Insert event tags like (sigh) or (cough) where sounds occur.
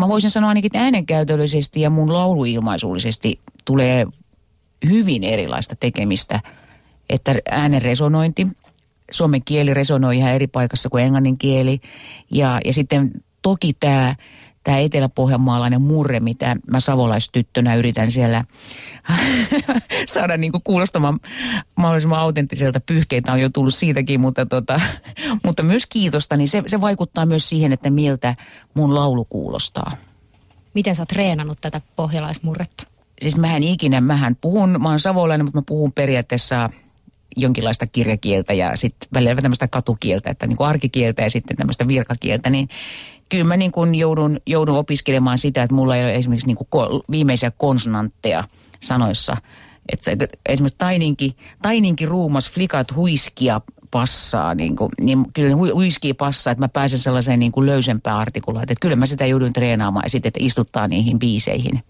mä voisin sanoa ainakin äänenkäytöllisesti ja mun lauluilmaisullisesti tulee hyvin erilaista tekemistä. Että äänen resonointi, suomen kieli resonoi ihan eri paikassa kuin englannin kieli. Ja, ja sitten toki tämä tämä etelä-pohjanmaalainen murre, mitä mä savolaistyttönä yritän siellä (laughs) saada niin kuin kuulostamaan mahdollisimman autenttiselta. Pyyhkeitä on jo tullut siitäkin, mutta, tota, (laughs) mutta myös kiitosta, niin se, se vaikuttaa myös siihen, että miltä mun laulu kuulostaa. Miten sä oot treenannut tätä pohjalaismurretta? Siis mähän ikinä, mähän puhun, mä oon savolainen, mutta mä puhun periaatteessa jonkinlaista kirjakieltä ja sitten välillä tämmöistä katukieltä, että niin kuin arkikieltä ja sitten tämmöistä virkakieltä, niin kyllä mä niin kuin joudun, joudun opiskelemaan sitä, että mulla ei ole esimerkiksi niin kuin viimeisiä konsonantteja sanoissa. Että se, esimerkiksi taininki, taininki ruumas, flikat huiskia passaa, niin, kuin, niin kyllä hu, huiskii passaa, että mä pääsen sellaiseen niin kuin löysempään artikulaatioon. Että kyllä mä sitä joudun treenaamaan ja sitten, että istuttaa niihin biiseihin.